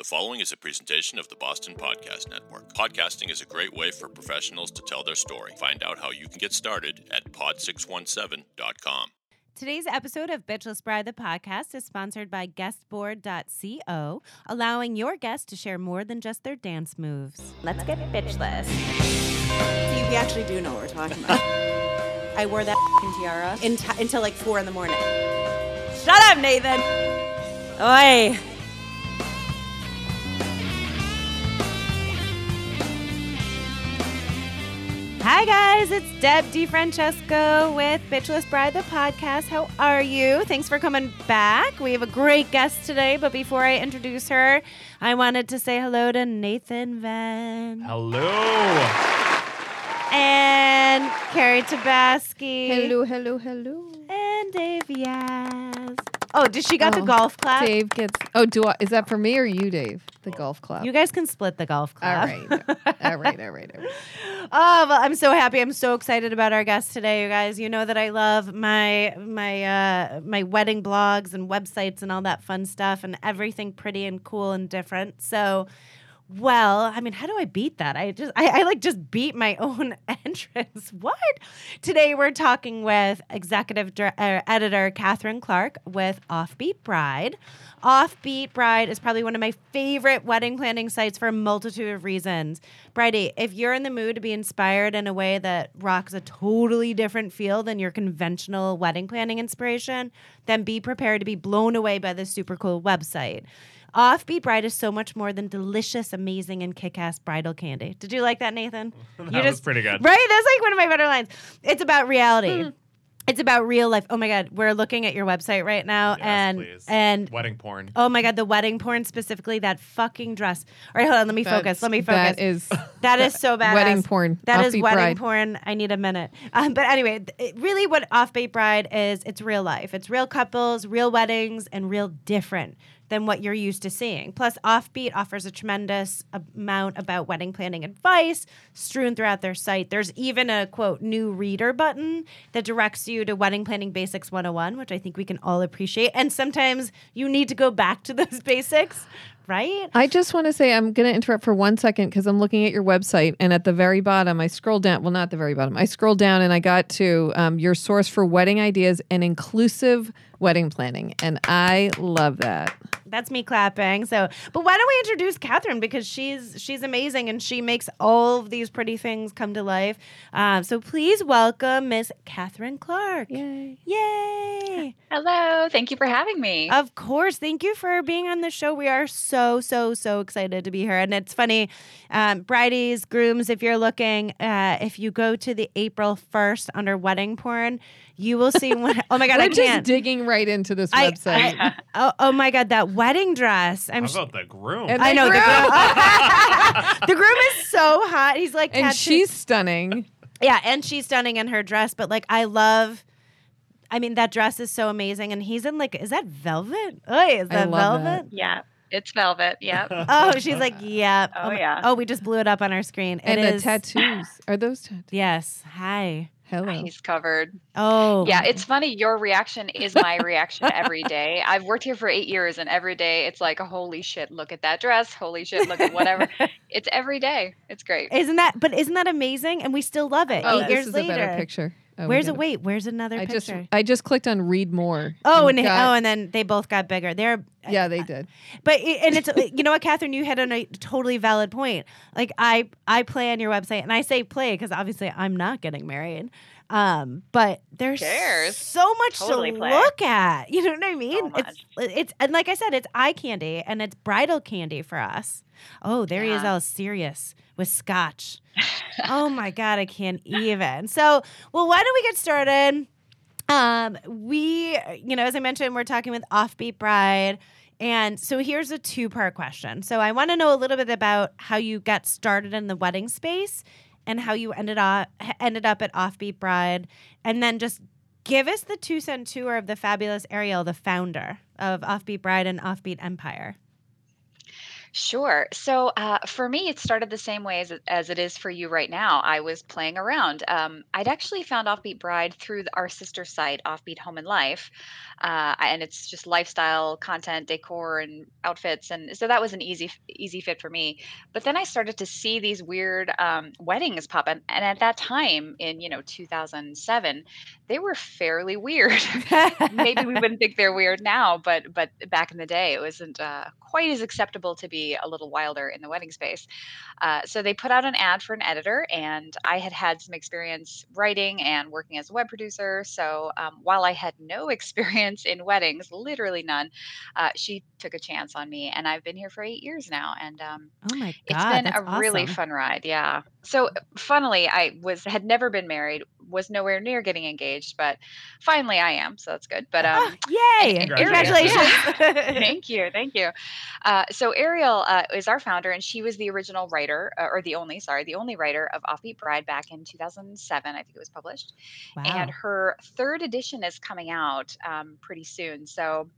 The following is a presentation of the Boston Podcast Network. Podcasting is a great way for professionals to tell their story. Find out how you can get started at pod617.com. Today's episode of Bitchless Bride, the podcast, is sponsored by guestboard.co, allowing your guests to share more than just their dance moves. Let's get bitchless. See, we actually do know what we're talking about. I wore that tiara in t- until like four in the morning. Shut up, Nathan. Oi. Hi guys, it's Deb DiFrancesco with Bitchless Bride the podcast. How are you? Thanks for coming back. We have a great guest today, but before I introduce her, I wanted to say hello to Nathan Venn Hello. and Carrie Tabaski. Hello, hello, hello. And Dave Yaz. Oh, did she got the Oh, golf clap? Dave gets. Oh, do I? Is that for me or you, Dave? The golf club. You guys can split the golf all clap. right, all right, all right, all right. Oh, well, I'm so happy. I'm so excited about our guest today, you guys. You know that I love my my uh, my wedding blogs and websites and all that fun stuff and everything pretty and cool and different. So, well, I mean, how do I beat that? I just I, I like just beat my own entrance. What? Today we're talking with executive dir- uh, editor Catherine Clark with Offbeat Bride. Offbeat Bride is probably one of my favorite wedding planning sites for a multitude of reasons. Bridie, if you're in the mood to be inspired in a way that rocks a totally different feel than your conventional wedding planning inspiration, then be prepared to be blown away by this super cool website. Offbeat Bride is so much more than delicious, amazing, and kick-ass bridal candy. Did you like that, Nathan? That was pretty good. Right? That's like one of my better lines. It's about reality. It's about real life. Oh my god, we're looking at your website right now, Yes, and please. and Wedding porn. oh my god, the wedding porn specifically, that fucking dress. All right, hold on, let me focus. Let me focus. That is That is so bad. wedding porn. That is Offbeat wedding bride. porn. I need a minute. Um, but anyway, th- it- really, what Offbeat Bride is, it's real life. It's real couples, real weddings, and real different than what you're used to seeing. Plus, Offbeat offers a tremendous amount about wedding planning advice strewn throughout their site. There's even a quote new reader button that directs you to Wedding Planning Basics 101, which I think we can all appreciate. And sometimes you need to go back to those basics, right? I just want to say I'm going to interrupt for one second because I'm looking at your website, and at the very bottom, I scroll down. Well, not the very bottom. I scroll down, and I got to um, your source for wedding ideas and inclusive wedding planning, and I love that. That's me clapping. So, but why don't we introduce Catherine because she's she's amazing and she makes all of these pretty things come to life. Um, so please welcome Miss Catherine Clark. Yay! Yay! Hello, thank you for having me. Of course. Thank you for being on the show. We are so, so, so excited to be here. And it's funny, um, brideys, grooms, if you're looking, uh, if you go to the April 1st under wedding porn, you will see one. Oh my God, We're I just can't. Just digging right into this I- website. oh, oh my God, that wedding dress. I'm How sh- about the groom? And I the know the groom. groom. the groom is so hot. He's like and tattooed- she's stunning. yeah, and she's stunning in her dress. But like, I love. I mean, that dress is so amazing, and he's in like, is that velvet? Oh, is that love velvet? yeah, it's velvet. Yep. Oh, she's like, yeah. Oh, oh, my- yeah. Oh, we just blew it up on our screen. It And the is- tattoos are those tattoos? Yes. Hi. Hello. He's covered. Oh. Yeah, it's funny. Your reaction is my reaction every day. I've worked here for eight years, and every day it's like, holy shit, look at that dress. Holy shit, look at whatever. it's every day. It's great. Isn't that? But isn't that amazing? And we still love it. Oh, Eight this years is later. a better picture. Oh, we Where's got it? Wait. Where's another I just picture? I just clicked on read more. oh, and got- oh, and then they both got bigger. They're yeah, they did. But it, and it's you know what, Catherine, you hit on a totally valid point. Like I I play on your website, and I say play because obviously I'm not getting married. Um, but there's Cares? so much Totally to play. look at. You know what I mean? So it's it's and like I said, it's eye candy and it's bridal candy for us. Oh, there he is, all serious with scotch. Oh my god, I can't even. So, well, why don't we get started? Um, we, you know, as I mentioned, we're talking with Offbeat Bride. And so here's a two part question. So I want to know a little bit about how you got started in the wedding space and how you ended up ended up at Offbeat Bride, and then just give us the two cent tour of the fabulous Ariel, the founder of Offbeat Bride and Offbeat Empire. Sure. So uh, for me, it started the same way as it, as it is for you right now. I was playing around. Um, I'd actually found Offbeat Bride through the- our sister site, Offbeat Home and Life, uh, and it's just lifestyle content, decor, and outfits, and so that was an easy easy fit for me. But then I started to see these weird um, weddings pop up, and at that time in you know 2007, they were fairly weird. Maybe we wouldn't think they're weird now, but but back in the day, it wasn't uh, quite as acceptable to be a little wilder in the wedding space. Uh, so they put out an ad for an editor, and I had had some experience writing and working as a web producer. So um, while I had no experience in weddings, literally none, uh, she took a chance on me, and I've been here for eight years now, and um, oh my it's god, been that's a really fun ride. Yeah. So funnily, I was had never been married, was nowhere near getting engaged, but finally I am, so that's good. But um, Ah, yay! and- and- Congratulations. thank you thank you uh, so ariel uh, is our founder and she was the original writer uh, or the only sorry the only writer of offbeat bride back in 2007 i think it was published wow. and her third edition is coming out um, pretty soon so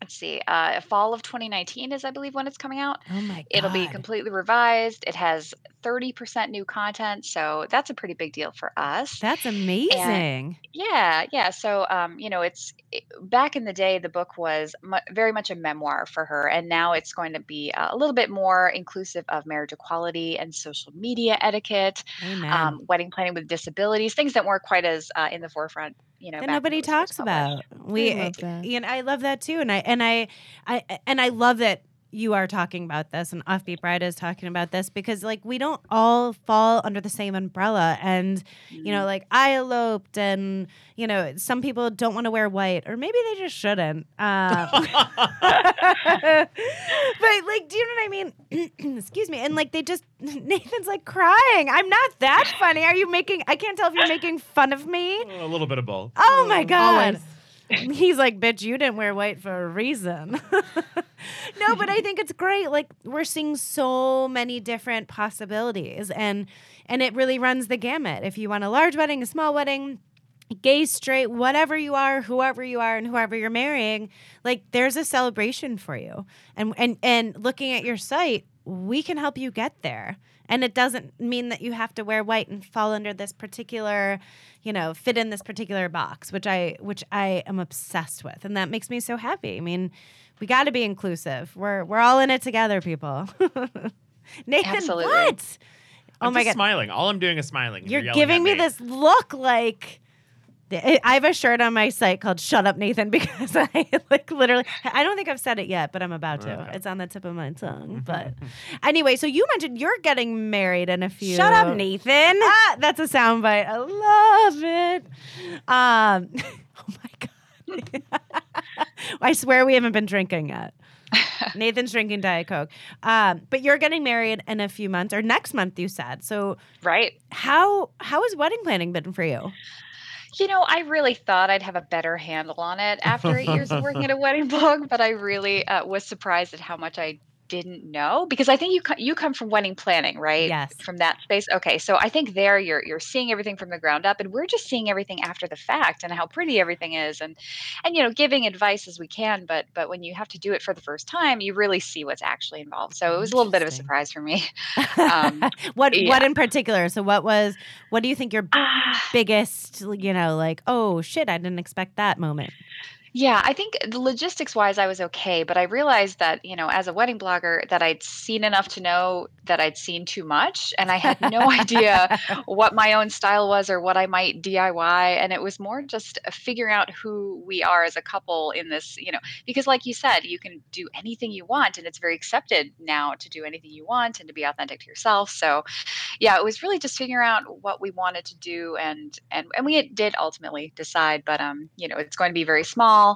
let's see uh, fall of 2019 is i believe when it's coming out oh my god. It'll be completely revised. It has 30% new content. So that's a pretty big deal for us. That's amazing. Yeah, yeah. So, um, you know, it's it, back in the day, the book was mu- very much a memoir for her, and now it's going to be uh, a little bit more inclusive of marriage equality and social media etiquette, um, wedding planning with disabilities, things that weren't quite as uh, in the forefront. You know, that nobody it was first talks about. We love that. Eh, and I love that too. And I and I, I and I love that you are talking about this and Offbeat Bride is talking about this because like we don't all fall under the same umbrella. And you know, like I eloped, and you know, some people don't want to wear white, or maybe they just shouldn't. Um, but like, do you know what I mean? Excuse me. And like, they just Nathan's like crying. I'm not that funny. Are you making? I can't tell if you're making fun of me. a little bit of both. Oh my god. Always. He's like, bitch, you didn't wear white for a reason. no, but I think it's great. Like we're seeing so many different possibilities and and it really runs the gamut. If you want a large wedding, a small wedding, gay, straight, whatever you are, whoever you are and whoever you're marrying, like there's a celebration for you. And and and looking at your site, we can help you get there. And it doesn't mean that you have to wear white and fall under this particular, you know, fit in this particular box, which I which I am obsessed with. And that makes me so happy. I mean, we got to be inclusive. We're we're all in it together, people. Nathan, Absolutely. what? Oh I'm my just god. smiling. All I'm doing is smiling. and You're giving at me this look like I I have a shirt on my site called "Shut Up, Nathan" because I like literally. I don't think I've said it yet, but I'm about to. Okay. It's on the tip of my tongue. But anyway, so you mentioned you're getting married in a few. Shut up, Nathan. Ah, that's a soundbite. I love it. Um, oh my god! I swear we haven't been drinking yet. Nathan's drinking Diet Coke. Um, but you're getting married in a few months or next month, you said. So Right. how how has wedding planning been for you? You know, I really thought I'd have a better handle on it after eight years of working at a wedding blog, but I really uh, was surprised at how much I didn't know because I think you you come from wedding planning, right? Yes. From that space. Okay, so I think there you're you're seeing everything from the ground up, and we're just seeing everything after the fact and how pretty everything is, and and you know giving advice as we can, but but when you have to do it for the first time, you really see what's actually involved. So it was a little bit of a surprise for me. Um, what what in particular? So what was what do you think your Ah. biggest, you know, like, oh shit, I didn't expect that moment. Yeah, I think the logistics wise, I was okay, but I realized that, you know, as a wedding blogger, that I'd seen enough to know that I'd seen too much. And I had no idea what my own style was or what I might DIY. And it was more just uh, figuring out who we are as a couple in this, you know, because like you said, you can do anything you want and it's very accepted now to do anything you want and to be authentic to yourself. So yeah, it was really just figuring out what we wanted to do and and and we did ultimately decide, but um, you know, it's going to be very small.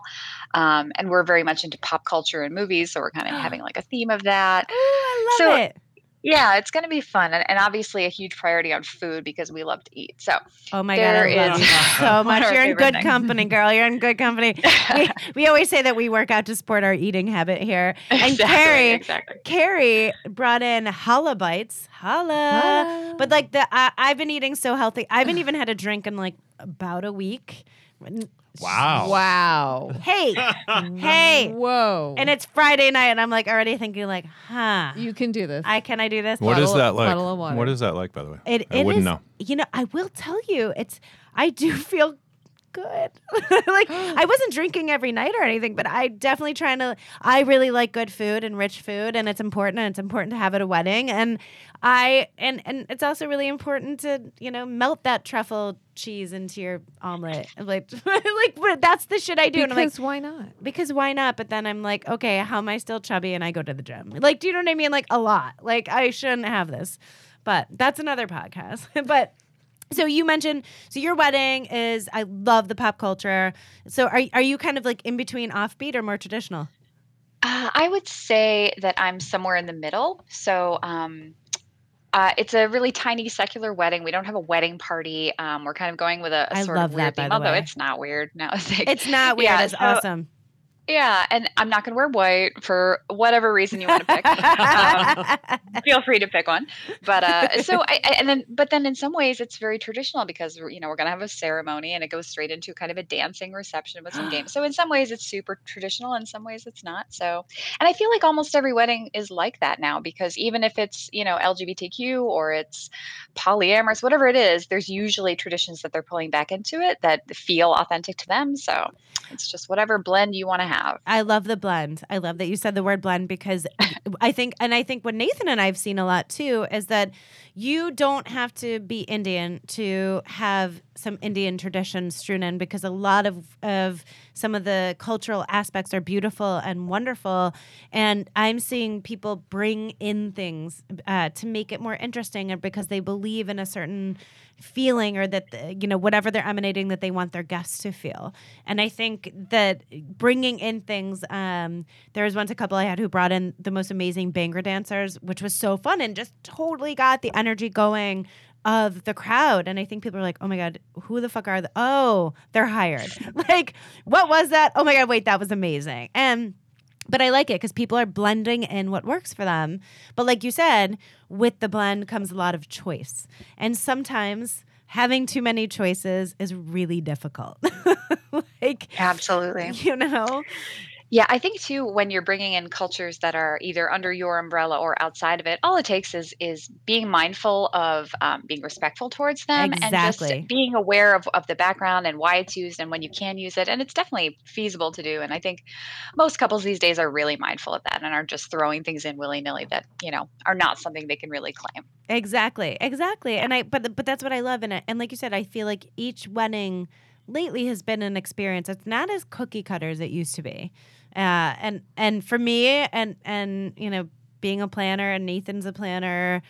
Um, and we're very much into pop culture and movies, so we're kind of having like a theme of that. Ooh, I love So- it. Yeah, it's going to be fun, and, and obviously a huge priority on food because we love to eat. So Oh my there god, I love is so much. You're in good things. company, girl. You're in good company. we, we always say that we work out to support our eating habit here. And exactly, Carrie, exactly. Carrie brought in Holla Bites. Holla. But like the I, I've been eating so healthy. I haven't even had a drink in like about a week. Wow. Wow. Hey, hey. Whoa. And it's Friday night, and I'm like already thinking like, huh, you can do this. I can I do this? What is Bottle- that like? bottle of water. What is that like, by the way? It, I it wouldn't is- know. You know, I will tell you, it's. I do feel good. like I wasn't drinking every night or anything, but I definitely trying to. I really like good food and rich food, and it's important. And it's important to have at a wedding. And I and and it's also really important to you know melt that truffle cheese into your omelet. Like like but that's the shit I do. and I'm like, why not? because why not? But then I'm like, okay, how am I still chubby and I go to the gym? Like, do you know what I mean? Like a lot. Like I shouldn't have this. But that's another podcast. but so you mentioned so your wedding is I love the pop culture. So are are you kind of like in between offbeat or more traditional? Uh, I would say that I'm somewhere in the middle. So, um, uh, it's a really tiny secular wedding. We don't have a wedding party. Um, we're kind of going with a sort of weird that, theme, although way. it's not weird No, It's, like, It's not weird. Yeah, it's so- awesome. Yeah, and I'm not going to wear white for whatever reason you want to pick. um, feel free to pick one. But uh, so I, I and then but then in some ways it's very traditional because you know we're going to have a ceremony and it goes straight into kind of a dancing reception with some games. So in some ways it's super traditional, in some ways it's not. So and I feel like almost every wedding is like that now because even if it's you know LGBTQ or it's polyamorous, whatever it is, there's usually traditions that they're pulling back into it that feel authentic to them. So it's just whatever blend you want to have. I love the blend. I love that you said the word blend because I think, and I think what Nathan and I have seen a lot too is that you don't have to be Indian to have some Indian traditions strewn in because a lot of, of some of the cultural aspects are beautiful and wonderful. And I'm seeing people bring in things uh, to make it more interesting and because they believe in a certain feeling or that you know whatever they're emanating that they want their guests to feel. And i think that bringing in things um there was once a couple i had who brought in the most amazing bhangra dancers which was so fun and just totally got the energy going of the crowd. And i think people are like oh my god who the fuck are the oh they're hired. Like what was that? Oh my god wait that was amazing. And but I like it because people are blending in what works for them. But like you said, with the blend comes a lot of choice. And sometimes having too many choices is really difficult. like, Absolutely. you know? Yeah, I think too when you're bringing in cultures that are either under your umbrella or outside of it, all it takes is is being mindful of um, being respectful towards them and just being aware of, of the background and why it's used and when you can use it. And it's definitely feasible to do. And I think most couples these days are really mindful of that and are just throwing things in willy nilly that you know are not something they can really claim. Exactly, exactly. And I, but but that's what I love in it. And like you said, I feel like each wedding lately has been an experience. It's not as cookie cutter as it used to be. Uh, and and for me, and and you know, being a planner, and Nathan's a planner.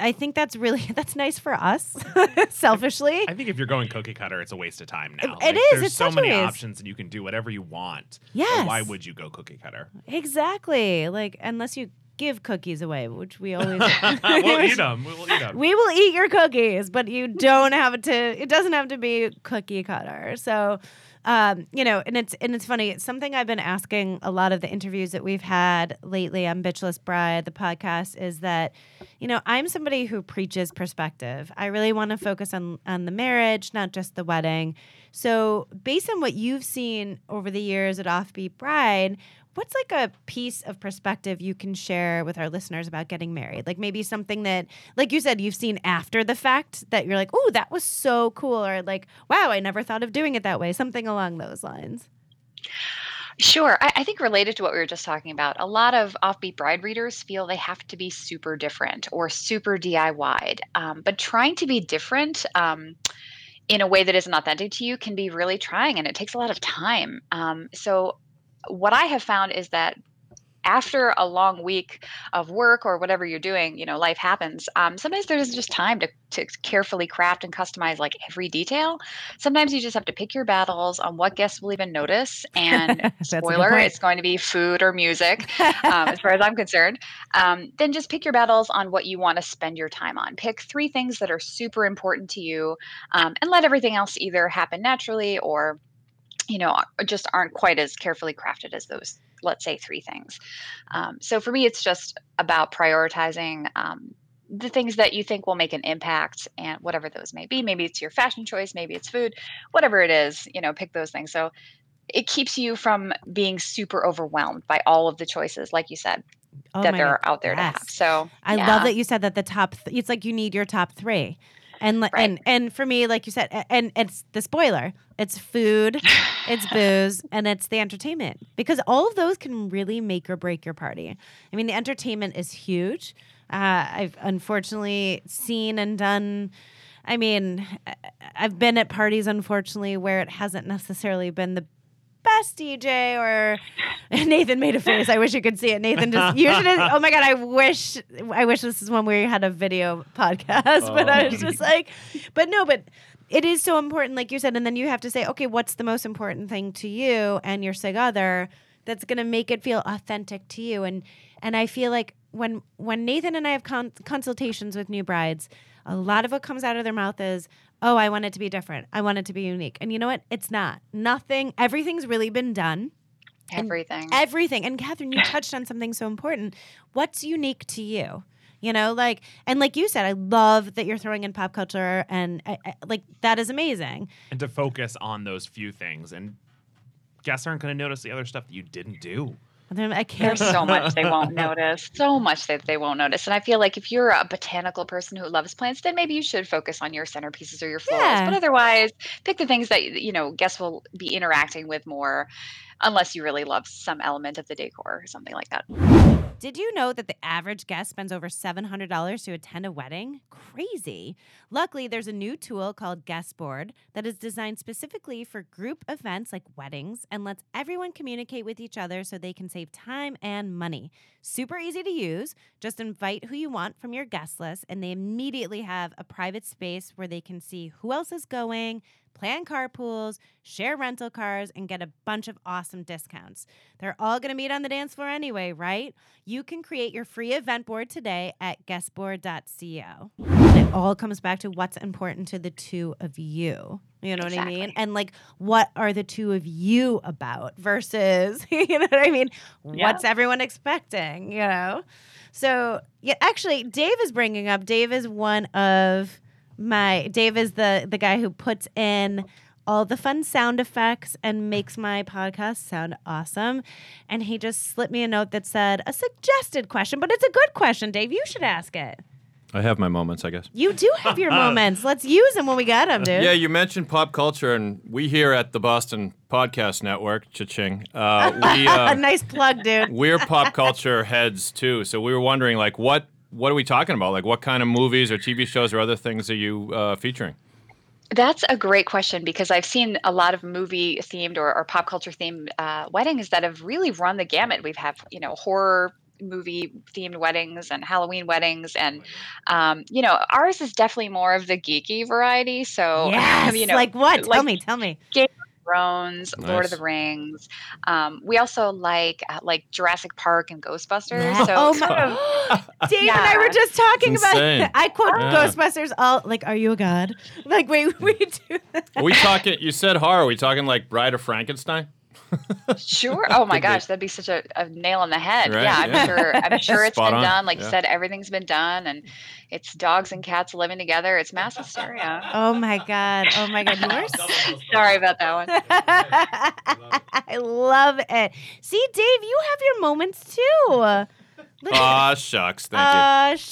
I think that's really that's nice for us, selfishly. I think if you're going cookie cutter, it's a waste of time now. It is, There's it's so such a many waste. options, and you can do whatever you want. So Yes. why would you go cookie cutter? Exactly. Like unless you give cookies away, which we always we'll eat them. We'll eat them. We will eat your cookies, but you don't have to. It doesn't have to be cookie cutter. So, um, you know, and it's and it's funny. It's something I've been asking a lot of the interviews that we've had lately on Bitchless Bride, the podcast, is that, you know, I'm somebody who preaches perspective. I really want to focus on on the marriage, not just the wedding. So, based on what you've seen over the years at Offbeat Bride, what's like a piece of perspective you can share with our listeners about getting married? Like maybe something that, like you said, you've seen after the fact that you're like, oh, that was so cool, or like, wow, I never thought of doing it that way. Something along those lines. Sure. I, I think related to what we were just talking about, a lot of offbeat bride readers feel they have to be super different or super DIY'd. Um, but trying to be different um, in a way that isn't authentic to you can be really trying and it takes a lot of time. Um, so, what I have found is that after a long week of work or whatever you're doing, you know, life happens. Um, sometimes there's just time to, to carefully craft and customize like every detail. Sometimes you just have to pick your battles on what guests will even notice. And That's a good spoiler, it's going to be food or music, um, as far as I'm concerned. Um, then just pick your battles on what you want to spend your time on. Pick three things that are super important to you, um, and let everything else either happen naturally or you know just aren't quite as carefully crafted as those let's say three things. Um, so for me it's just about prioritizing um, the things that you think will make an impact and whatever those may be. Maybe it's your fashion choice maybe it's food whatever it is you know pick those things. So it keeps you from being super overwhelmed by all of the choices like you said Oh that there God, are out there to have. so I yeah. love that you said that the top. Th- it's like you need your top three, and Right. and and for me, like you said, a- and it's the spoiler. It's food, it's booze, and it's the entertainment because all of those can really make or break your party. I mean, the entertainment is huge. Uh, I've unfortunately seen and done. I mean, I've been at parties, unfortunately, where it hasn't necessarily been the best DJ or Nathan made a face. I wish you could see it. Nathan just you should oh my god, I wish I wish this is one where you had a video podcast. But I was just oh. like, but no, but it is so important, like you said, and then you have to say, okay, what's the most important thing to you and your sig other that's gonna make it feel authentic to you? And and I feel like when when Nathan and I have con- consultations with new brides, a lot of what comes out of their mouth is, "Oh, I want it to be different. I want it to be unique." And you know what? It's not. Nothing. Everything's really been done. and everything Everything. And Catherine, you touched on something so important. What's unique to you? You know, like, and like you said, I love that you're throwing in pop culture, and I, I, like that is amazing. And to focus on those few things. And guests aren't going to notice the other stuff that you didn't do. I. There's so much they won't notice. So much that they won't notice. And I feel like if you're a botanical person who loves plants, then maybe you should focus on your centerpieces or your florals. Yeah. But otherwise, pick the things that you know guests will be interacting with more, unless you really love some element of the decor or something like that. Did you know that the average guest spends over $700 to attend a wedding? Crazy. Luckily, there's a new tool called Guestboard that is designed specifically for group events like weddings and lets everyone communicate with each other so they can save time and money. Super easy to use. Just invite who you want from your guest list, and they immediately have a private space where they can see who else is going, plan carpools, share rental cars, and get a bunch of awesome discounts. They're all going to meet on the dance floor anyway, right? You can create your free event board today at guestboard.co. It all comes back to what's important to the two of you. You know what I mean? And like, what are the two of you about versus, you know what I mean? Yeah. What's everyone expecting, you know? So, yeah, actually, Dave is bringing up, Dave is one of my, Dave is the, the guy who puts in all the fun sound effects and makes my podcast sound awesome. And he just slipped me a note that said a suggested question, but it's a good question, Dave. You should ask it. I have my moments, I guess. You do have your moments. Let's use them when we got them, dude. Yeah, you mentioned pop culture, and we here at the Boston Podcast Network, cha-ching, uh, we, a uh, nice plug, dude. we're pop culture heads too. So we were wondering, like, what what are we talking about? Like, what kind of movies or TV shows or other things are you uh, featuring? That's a great question because I've seen a lot of movie themed or, or pop culture themed uh, weddings that have really run the gamut. We've have you know horror movie themed weddings and Halloween weddings, and um, you know ours is definitely more of the geeky variety. So yes. you know, like what? Tell me. Tell me. Game of Thrones, Lord of the Rings. Um, we also like uh, like Jurassic Park and Ghostbusters. Yeah. So Oh my- of- Dave and I were just talking about. insane. I quote Yeah. Ghostbusters all like, "Are you a god?" Like wait, we do that. Are we talking? You said horror. Are we talking like Bride of Frankenstein? Sure. Oh my gosh, that'd be such a, a nail on the head. Right, Yeah, I'm yeah. sure. I'm sure it's Spot been on, done. Like yeah. you said, everything's been done, and it's dogs and cats living together. It's mass hysteria. Oh my god! Oh my god! You are. s- Sorry about that one. I love it. See, Dave, you have your moments too. Look at- Ah, shucks. Thank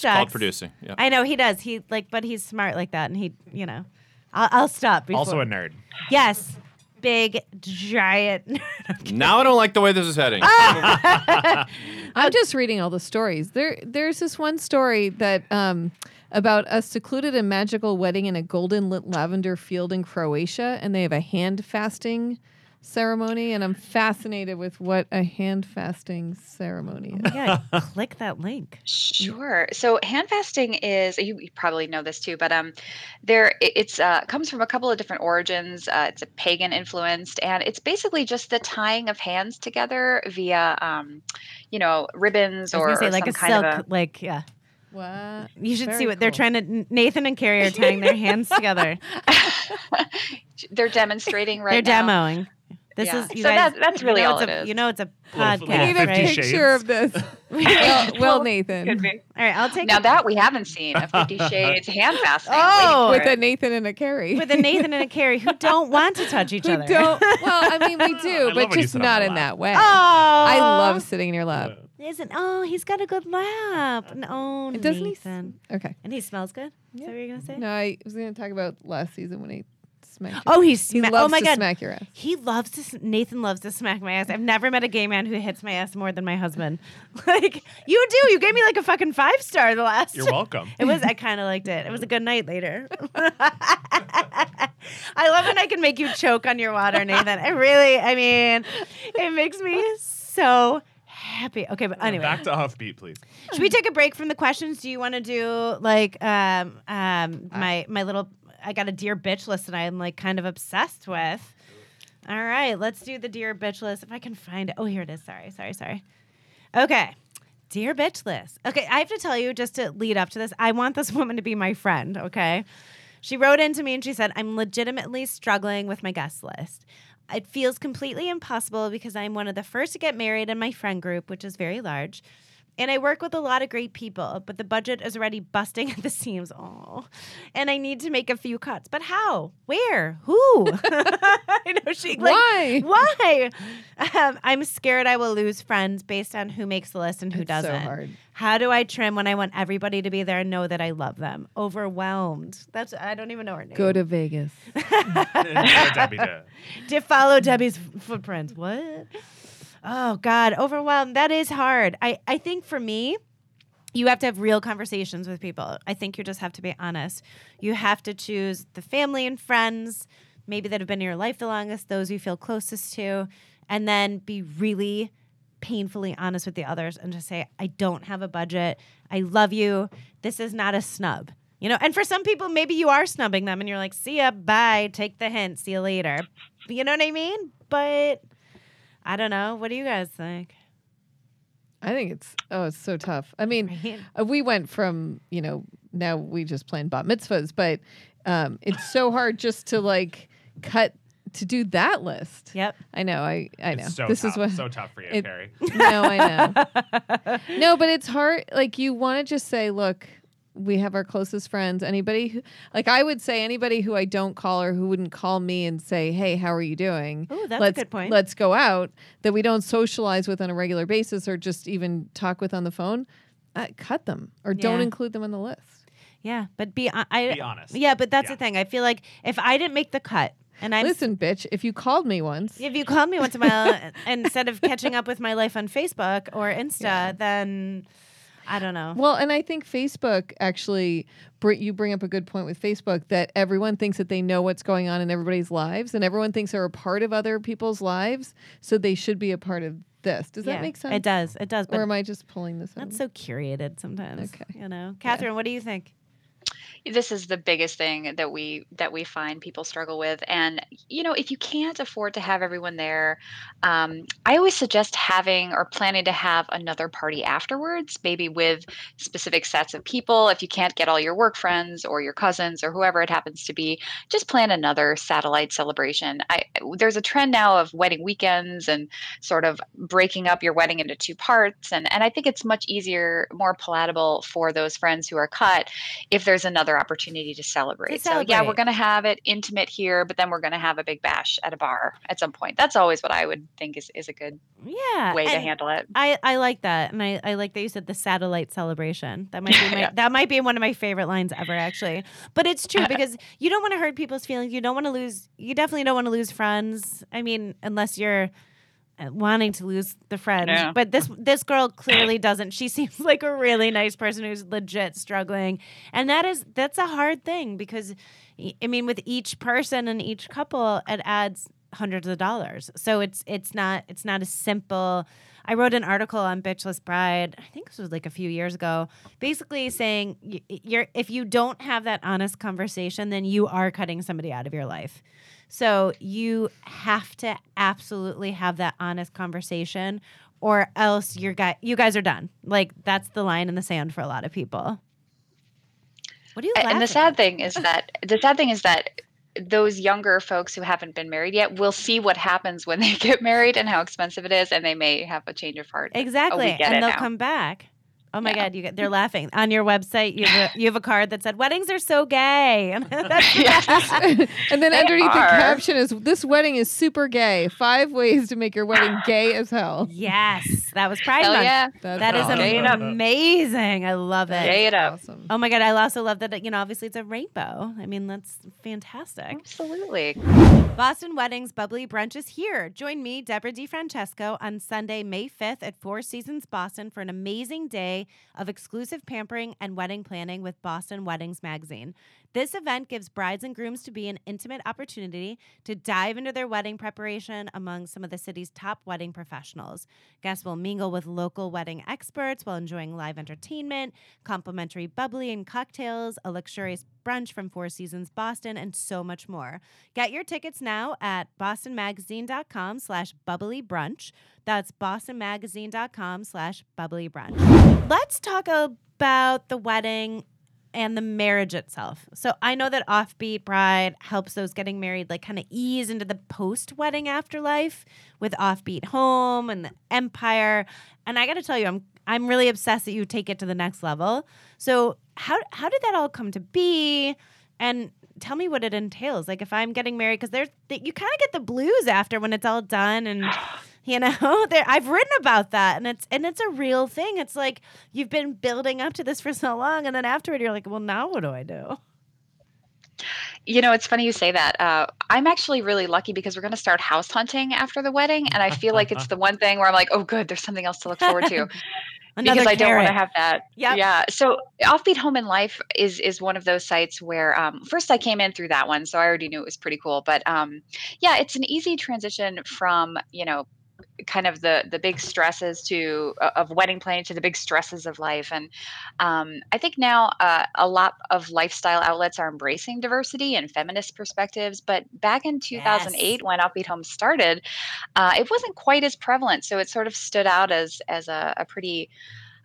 you. Uh, Called producing. Yeah. I know he does. He like, but he's smart like that, and he, you know, I'll, I'll stop. Before. Also a nerd. yes, big giant. Now I don't like the way this is heading. I'm just reading all the stories. There, there's this one story that um, about a secluded and magical wedding in a golden lit lavender field in Croatia, and they have a hand fasting ceremony. And I'm fascinated with what a hand fasting ceremony is. yeah, click that link. Sure. So hand fasting is you, you probably know this too, but um, there it- it's uh, comes from a couple of different origins. Uh, it's a pagan influenced, and it's basically just the tying of hands together via um, you know, ribbons or, say or like some a kind silk, of a like yeah. What? You should see Very what they're trying to. Nathan and Carrie are tying their hands together. they're demonstrating right they're now. demoing. This Yeah. is you So guys, that- that's you really know all it's a, is. You know it's a Little- I little podcast, need a Fifty right? Shades. picture of this. Will, Will Nathan Could be. All right, I'll take Now a- that we haven't seen a Fifty Shades hand fastening. Oh, with a Nathan and a Carrie. with a Nathan and a Carrie who don't want to touch each Who other. don't. Well, I mean, we do, but just not in lap. that way. Oh, I love sitting in your lap. Isn't oh he's got a good lap. No, oh, Doesn't he? Nathan. Okay. And he smells good. Is that what you're gonna say? No, I was going to talk about last season when he smacked. you. Oh, he's he loves oh my to god. smack your ass. He loves to. s- Nathan loves to smack my ass. I've never met a gay man who hits my ass more than my husband. like you do. You gave me like a fucking five star the last. You're welcome. It was. I kind of liked it. It was a good night later. I love when I can make you choke on your water, Nathan. I really. I mean, it makes me so happy. Okay, but anyway, Back to offbeat, please. should we take a break from the questions? Do you want to do like um um my my little? I got a dear bitch list that I'm like kind of obsessed with. All right, let's do the dear bitch list if I can find it. Oh, here it is. Sorry, sorry, sorry. Okay. Dear bitch list. Okay, I have to tell you just to lead up to this, I want this woman to be my friend, okay? She wrote into me and she said, I'm legitimately struggling with my guest list. It feels completely impossible because I'm one of the first to get married in my friend group, which is very large. And I work with a lot of great people, but the budget is already busting at the seams. Oh, and I need to make a few cuts. But how? Where? Who? I know she. Like, Why? Why? Um, I'm scared I will lose friends based on who makes the list and who It's doesn't. hard. How do I trim when I want everybody to be there and know that I love them? Overwhelmed. That's I don't even know her name. Go to Vegas. Debbie to- to follow Debbie's f- footprints. What? Oh God, overwhelmed. That is hard. I I think for me, you have to have real conversations with people. I think you just have to be honest. You have to choose the family and friends, maybe that have been in your life the longest, those you feel closest to, and then be really painfully honest with the others and just say, I don't have a budget. I love you. This is not a snub. You know, and for some people, maybe you are snubbing them and you're like, see ya, bye, take the hint, see you later. You know what I mean? But I don't know. What do you guys think? I think it's oh, it's so tough. I mean, Right? uh, we went from you know now we just plan bat mitzvahs, but um, it's so hard just to like cut to do that list. Yep. I know. I I know. It's so this tough. is what so tough for you, it- Carrie. no, I know. no, but it's hard. Like you want to just say, look, we have our closest friends. Anybody who, like I would say, anybody who I don't call or who wouldn't call me and say, hey, how are you doing? Oh, that's a let's, good point. Let's go out that we don't socialize with on a regular basis or just even talk with on the phone. Uh, cut them or don't include them on the list. Yeah, but be hon- I Be honest. Yeah, but that's Yeah. the thing. I feel like if I didn't make the cut, and I'm Listen, bitch, if you called me once, if you called me once in a while instead of catching up with my life on Facebook or Insta, Yeah. then I don't know. Well, and I think Facebook actually, you bring up a good point with Facebook that everyone thinks that they know what's going on in everybody's lives, and everyone thinks they're a part of other people's lives, so they should be a part of this. Does Yeah, that make sense? It does. It does. Or am I just pulling this out? that's so curated sometimes. Okay. You know, Catherine, what do you think? This is the biggest thing that we that we find people struggle with and you know if you can't afford to have everyone there um, i always suggest having or planning to have another party afterwards maybe with specific sets of people. If you can't get all your work friends or your cousins or whoever it happens to be just plan another satellite celebration. I, there's a trend now of wedding weekends and sort of breaking up your wedding into two parts and, and i think it's much easier more palatable for those friends who are cut if there's another opportunity to celebrate. So yeah, we're going to have it intimate here, but then we're going to have a big bash at a bar at some point. That's always what I would think is, is a good Yeah. way to handle it. I, I like that, and I, I like that you said the satellite celebration. That might be my, Yeah. that might be one of my favorite lines ever, actually. But it's true because you don't want to hurt people's feelings. You don't want to lose. You definitely don't want to lose friends. I mean, unless you're wanting to lose the friend. Yeah. But this this girl clearly doesn't. She seems like a really nice person who's legit struggling, and that is that's a hard thing because, I mean, with each person and each couple, it adds hundreds of dollars. So it's it's not it's not a simple. I wrote an article on Bitchless Bride. I think this was like a few years ago, basically saying you're if you don't have that honest conversation, then you are cutting somebody out of your life. So you have to absolutely have that honest conversation, or else you're guy you guys are done. Like that's the line in the sand for a lot of people. What do you? And the sad at? thing is that the sad thing is that those younger folks who haven't been married yet will see what happens when they get married and how expensive it is, and they may have a change of heart. Oh, Exactly. get and they'll now. come back. Oh my Yeah. God, you get, they're laughing. On your website, you have, a, you have a card that said, Weddings are so gay. And that's Yes. and then They underneath the caption is this wedding is super gay. Five ways to make your wedding gay as hell. yes, that was Pride Hell Month. yeah. That's That is awesome. Gay it amazing. I love it. Gay it up. Awesome. Oh my God, I also love that, you know, obviously it's a rainbow. I mean, that's fantastic. Absolutely. Boston Weddings Bubbly Brunch is here. Join me, Deborah DiFrancesco, on Sunday, May 5th at Four Seasons Boston for an amazing day of exclusive pampering and wedding planning with Boston Weddings Magazine. This event gives brides and grooms to be an intimate opportunity to dive into their wedding preparation among some of the city's top wedding professionals. Guests will mingle with local wedding experts while enjoying live entertainment, complimentary bubbly and cocktails, a luxurious brunch from Four Seasons Boston, and so much more. Get your tickets now at bostonmagazine.com slash bubbly brunch. That's bostonmagazine.com slash bubbly brunch. Let's talk about the wedding and the marriage itself. So I know that Offbeat Bride helps those getting married like kind of ease into the post-wedding afterlife with Offbeat Home and the Empire. And I got to tell you, I'm I'm really obsessed that you take it to the next level. So how how did that all come to be? And tell me what it entails. Like if I'm getting married, because there's you kind of get the blues after when it's all done and. You know, there I've written about that, and it's and it's a real thing. It's like you've been building up to this for so long, and then afterward, you're like, well, now what do I do? You know, it's funny you say that. Uh, I'm actually really lucky because we're going to start house hunting after the wedding, and I feel like it's the one thing where I'm like, oh, good, there's something else to look forward to. Another because I don't want to have that. Yeah, Yeah. So Offbeat Home and Life is is one of those sites where um, first I came in through that one, so I already knew it was pretty cool. But um, yeah, it's an easy transition from you know kind of the the big stresses to of wedding planning to the big stresses of life. And um, i think now uh, a lot of lifestyle outlets are embracing diversity and feminist perspectives but back in 2008 when offbeat home started uh, it wasn't quite as prevalent. So it sort of stood out as as a, a pretty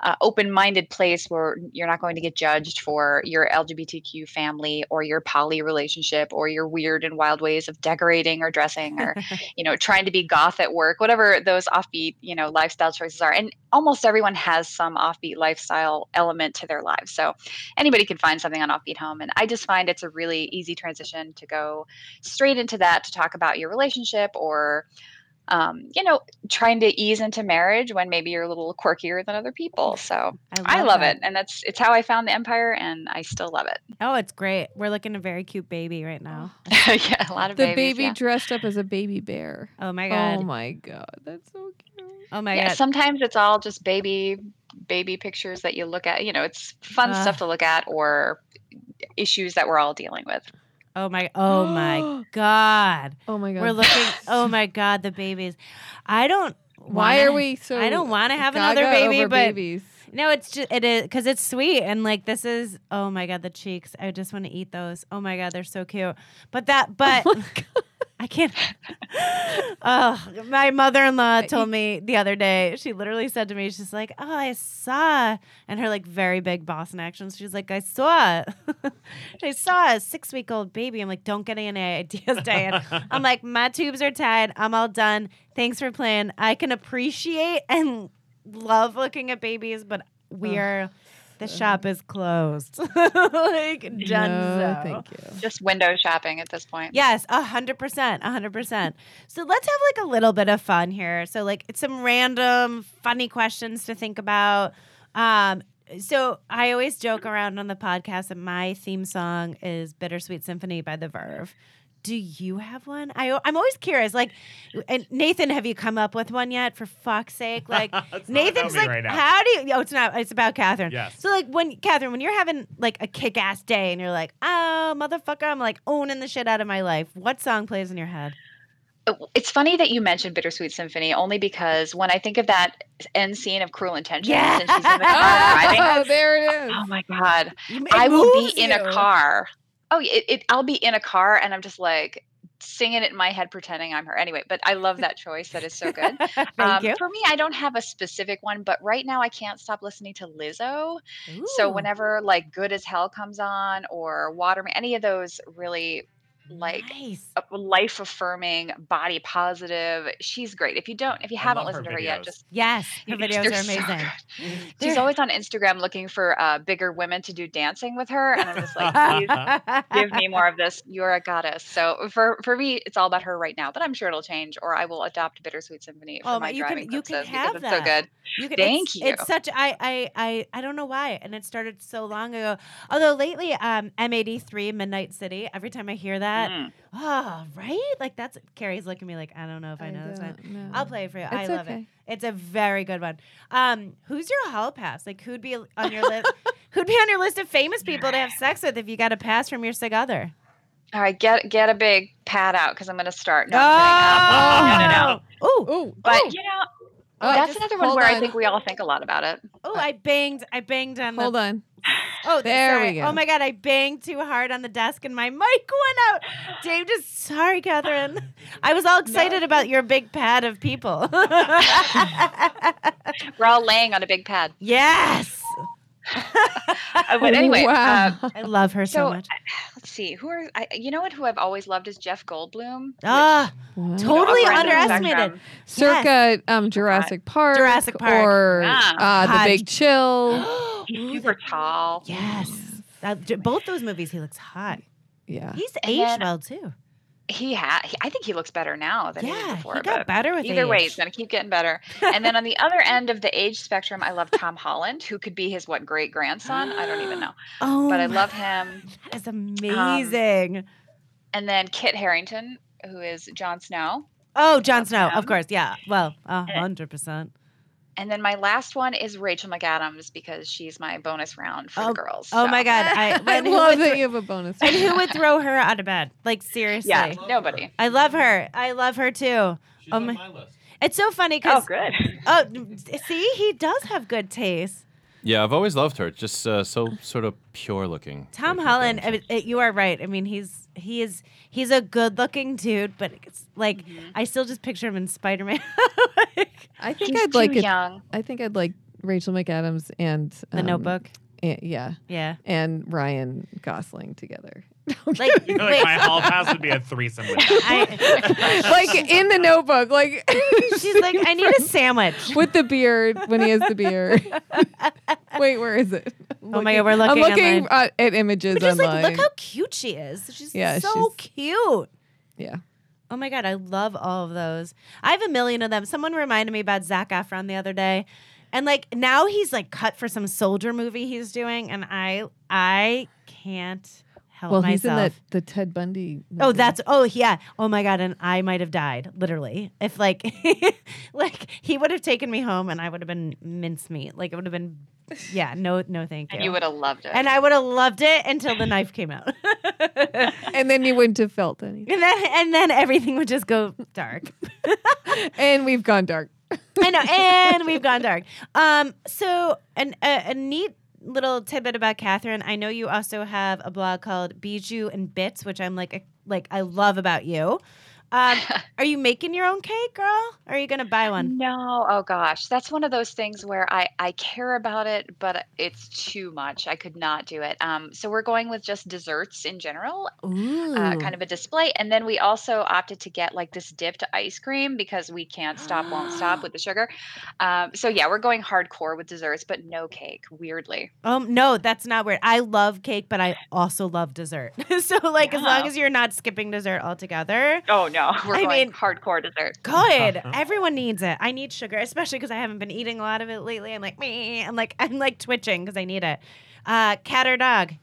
uh, open-minded place where you're not going to get judged for your LGBTQ family or your poly relationship or your weird and wild ways of decorating or dressing or you know trying to be goth at work whatever those offbeat you know lifestyle choices are. And almost everyone has some offbeat lifestyle element to their lives. So anybody can find something on offbeat home. And i just find it's a really easy transition to go straight into that to talk about your relationship or um, you know trying to ease into marriage when maybe you're a little quirkier than other people so i love that. it and that's it's how i found the empire and i still love it Oh, it's great. We're looking a very cute baby right now. yeah a lot of The babies, baby yeah. dressed up as a baby bear. Oh my god. Oh my god, that's so cute. Oh my yeah, god. sometimes it's all just baby baby pictures that you look at. You know, it's fun Uh. stuff to look at or issues that we're all dealing with. Oh my. Oh my god. Oh my god. We're looking. Oh my god, the babies. I don't. Why wanna- are we so? I don't want to have another baby, but babies. no, it's just it is because it's sweet and like this is. Oh my god, the cheeks. I just want to eat those. Oh my god, they're so cute. But that, but Oh. I can't. oh, my mother-in-law told me the other day. She literally said to me, "She's like, oh, I saw," and her like very big Boston accent. She's like, "I saw, I saw a six-week-old baby." I'm like, "Don't get any ideas, Diane." I'm like, "My tubes are tied. I'm all done. Thanks for playing. I can appreciate and love looking at babies, but we're." The shop is closed. like done. No, thank you. Just window shopping at this point. Yes, a hundred percent, a hundred percent. So let's have like a little bit of fun here. So like it's some random funny questions to think about. Um, so I always joke around on the podcast that my theme song is "Bittersweet Symphony" by The Verve. Do you have one? I I'm always curious. Like, and Nathan, have you come up with one yet? For fuck's sake, like Nathan's like, right how do you? Oh, it's not. It's about Catherine. Yes. So like when Catherine, when you're having like a kick ass day and you're like, oh motherfucker, I'm like owning the shit out of my life. What song plays in your head? Uh, it's funny that you mentioned Bittersweet Symphony only because when I think of that end scene of Cruel Intentions Yeah. and she's in the car driving, Oh, there it is. oh my god, it I will be moves in a car. Oh, it, it I'll be in a car and I'm just like singing it in my head, pretending I'm her. Anyway, but I love that choice. That is so good. Thank um, you. For me, I don't have a specific one, but right now I can't stop listening to Lizzo. So whenever like Good as Hell comes on or Water Me, any of those really like nice. life affirming, body positive. She's great. If you don't, if you I haven't love her listened to her yet, just Yes, her videos are amazing. good. she's always on Instagram looking for uh, bigger women to do dancing with her, and I'm just like, give me more of this. You're a goddess. So for for me, it's all about her right now. But I'm sure it'll change, or I will adopt Bittersweet Symphony for Oh, my you can- driving you can have that. it's so good. You can, Thank it's, you. It's such I, I I I don't know why, and it started so long ago. Although lately, um, M83 Midnight City. Every time I hear that, Mm. oh right, like that's Carrie's looking at me like I don't know if I, know this one. don't know. I'll play it for you. I It's love it. It's a very good one. Um, who's your hall pass? Like who'd be on your list? who'd be on your list of famous people to have sex with if you got a pass from your sig other? All right, get get a big pad out because I'm going to start. No, I'm kidding. Um, no, no, no. Oh, Oh, But oh, you know, oh, that's another one hold where I think we all think a lot about it. oh! I banged. I banged on the Hold on. Oh, There sorry. we go. Oh my god, I banged too hard on the desk and my mic went out. Dave just sorry, Catherine. I was all excited about your big pad of people. We're all laying on a big pad. yes. Uh, but anyway, uh, wow. I love her so, so much. let's see. Who are I, you know what? Who I've always loved is Jeff Goldblum. Ah, Wow. totally upper end of the underestimated. spectrum. Circa um, Jurassic Park. Jurassic Park. Or Ah. uh, The Big Chill. He's super tall. yes. That- both those movies, he looks hot. Yeah. He's aged then- well too he had i think he looks better now than yeah, he did before he got better with either age. way he's going to keep getting better. And then on the other end of the age spectrum i love tom holland who could be his what great grandson i don't even know. Oh but i oh love him that is um, amazing. um, and then kit harington who is jon snow. Oh jon snow him. of course yeah well 100% and then my last one is Rachel McAdams because she's my bonus round for Oh, the girls. Oh so- my god. I, I who love would that thro- you have a bonus. and who would throw her out of bed? Like seriously. Yeah, nobody. I love her. I love her too. She's Oh on my- my list. It's so funny because Oh, because good. oh, see, he does have good taste. Yeah, I've always loved her. Just uh, so sort of pure looking. Tom Holland, I mean, uh, you are right. I mean, he's he is he's a good looking dude, but it's like Mm-hmm. I still just picture him in Spider Man. like, I think He's I'd like too it. young. I think I'd like Rachel McAdams and the um, Notebook. a- yeah, Yeah. and Ryan Gosling together. Like, You know, like my hall pass would be a threesome with. I, like in the Notebook, like she's like, I need a sandwich. with the beard when he has the beard. Wait, where is it? I'm Oh my God, we're looking I'm looking online. uh, at images But just online. like, look how cute she is. She's Yeah, so she's- cute. yeah. Oh my god, I love all of those. I have a million of them. Someone reminded me about Zac Efron the other day, and like now he's like cut for some soldier movie he's doing, and I I can't help Well, myself. he's in that the Ted Bundy. Oh, that's oh yeah. Oh my god, and I might have died literally if like like he would have taken me home and I would have been mincemeat. Like it would have been yeah, no no thank you. And you would have loved it. and I would have loved it until the knife came out. and then you wouldn't have felt anything. and then and then everything would just go dark. And we've gone dark. I know, and we've gone dark. Um, so an, a, a neat little tidbit about Catherine. I know you also have a blog called Bijou and Bits, which I'm like, like I love about you. Um, are you making your own cake, girl? Or are you gonna buy one? No, oh gosh, that's one of those things where I I care about it, but it's too much. I could not do it. Um, so we're going with just desserts in general, Ooh, uh, kind of a display, and then we also opted to get like this dipped ice cream because we can't stop, won't stop with the sugar. Um, so yeah, we're going hardcore with desserts, but no cake. Weirdly, Um, no, that's not weird. I love cake, but I also love dessert. so, like, as long as you're not skipping dessert altogether, oh no, we're I going mean- hardcore dessert. good. Everyone needs it. I need sugar, especially because I haven't been eating a lot of it lately. I'm like, me. I'm like, I'm like twitching because I need it. Uh, cat or dog?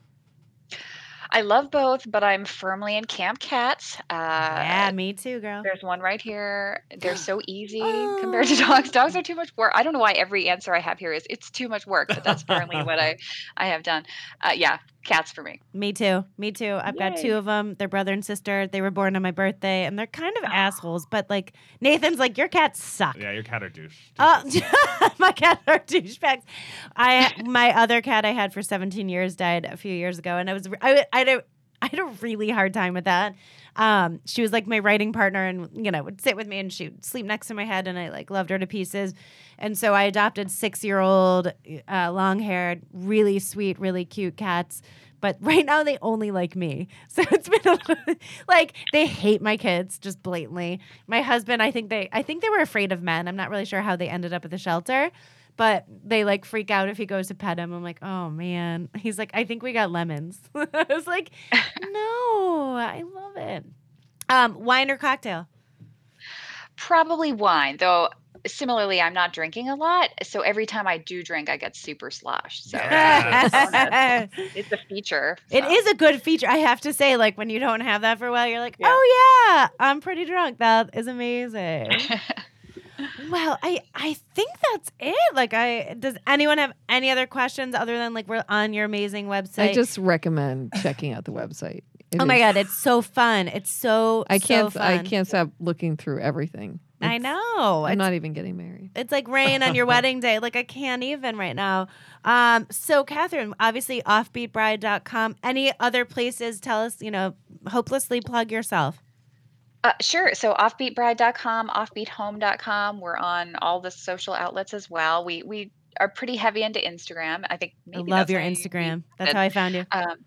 I love both, but I'm firmly in Camp Cat. Uh, yeah, me too, girl. There's one right here. They're so easy compared to dogs. Dogs are too much work. I don't know why every answer I have here is it's too much work, but that's apparently what I I have done. Uh, yeah, cats for me. Me too. Me too. I've got two of them. They're brother and sister. They were born on my birthday, and they're kind Oh. of assholes. But like Nathan's, like your cats suck. Yeah, your cat are douche. Oh, my cats are douchebags. I my other cat I had for 17 years died a few years ago, and I was I I don't- I had a really hard time with that. Um, she was like my writing partner and, you know, would sit with me and she would sleep next to my head and I like loved her to pieces. And so I adopted six year old, uh, long haired, really sweet, really cute cats. But right now they only like me. So it's been a, like they hate my kids just blatantly. My husband, I think they I think they were afraid of men. I'm not really sure how they ended up at the shelter. But they like freak out if he goes to pet him. I'm like, oh man. He's like, I think we got lemons. I was like, no, I love it. Um, wine or cocktail? Probably wine, though. Similarly, I'm not drinking a lot, so every time I do drink, I get super sloshed. So Yes. it's a feature. It so. is a good feature. I have to say, like when you don't have that for a while, you're like, Yeah. oh yeah, I'm pretty drunk. That is amazing. Well, I I think that's it. Like, I does anyone have any other questions other than like we're on your amazing website? I just recommend checking out the website. It oh my god, it's so fun. It's so I can't. I fun. can't stop looking through everything. I know. I'm It's not even getting married. It's like rain on your wedding day. Like I can't even right now. Um, so Catherine, obviously offbeatbride.com. Any other places? Tell us, you know, hopelessly plug yourself. Uh, sure. So offbeatbride.com, offbeathome.com. We're on all the social outlets as well. We we are pretty heavy into Instagram. I think I love your how you- Instagram. That's how I found you. Um,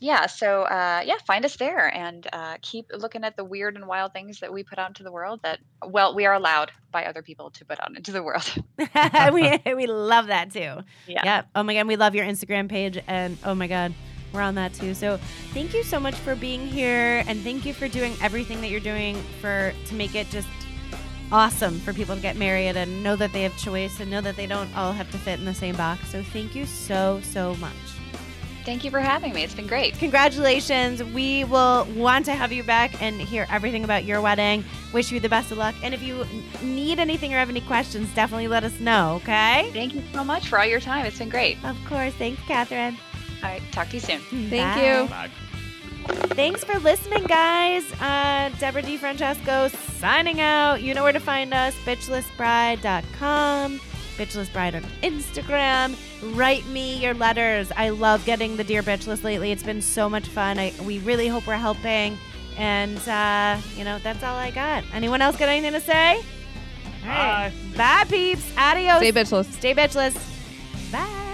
yeah. So uh, yeah, find us there and uh, keep looking at the weird and wild things that we put out into the world. That well, we are allowed by other people to put out into the world. we we love that too. Yeah. Yeah. Oh my god, we love your Instagram page and oh my god, we're on that too. So thank you so much for being here and thank you for doing everything that you're doing for to make it just awesome for people to get married and know that they have choice and know that they don't all have to fit in the same box. So thank you so so much. Thank you for having me. It's been great. Congratulations. We will want to have you back and hear everything about your wedding. Wish you the best of luck. And if you need anything or have any questions, definitely let us know, okay? Thank you so much for all your time. It's been great. Of course. Thanks, Catherine. All right. Talk to you soon. Thank Bye. you. Bye. Thanks for listening, guys. Uh, Deborah DiFrancesco signing out. You know where to find us bitchlessbride.com, bitchlessbride on Instagram. Write me your letters. I love getting the Dear Bitchless lately. It's been so much fun. I, we really hope we're helping. And, uh, you know, that's all I got. Anyone else got anything to say? All right. Bye, peeps. Adios. Stay bitchless. Stay bitchless. Bye.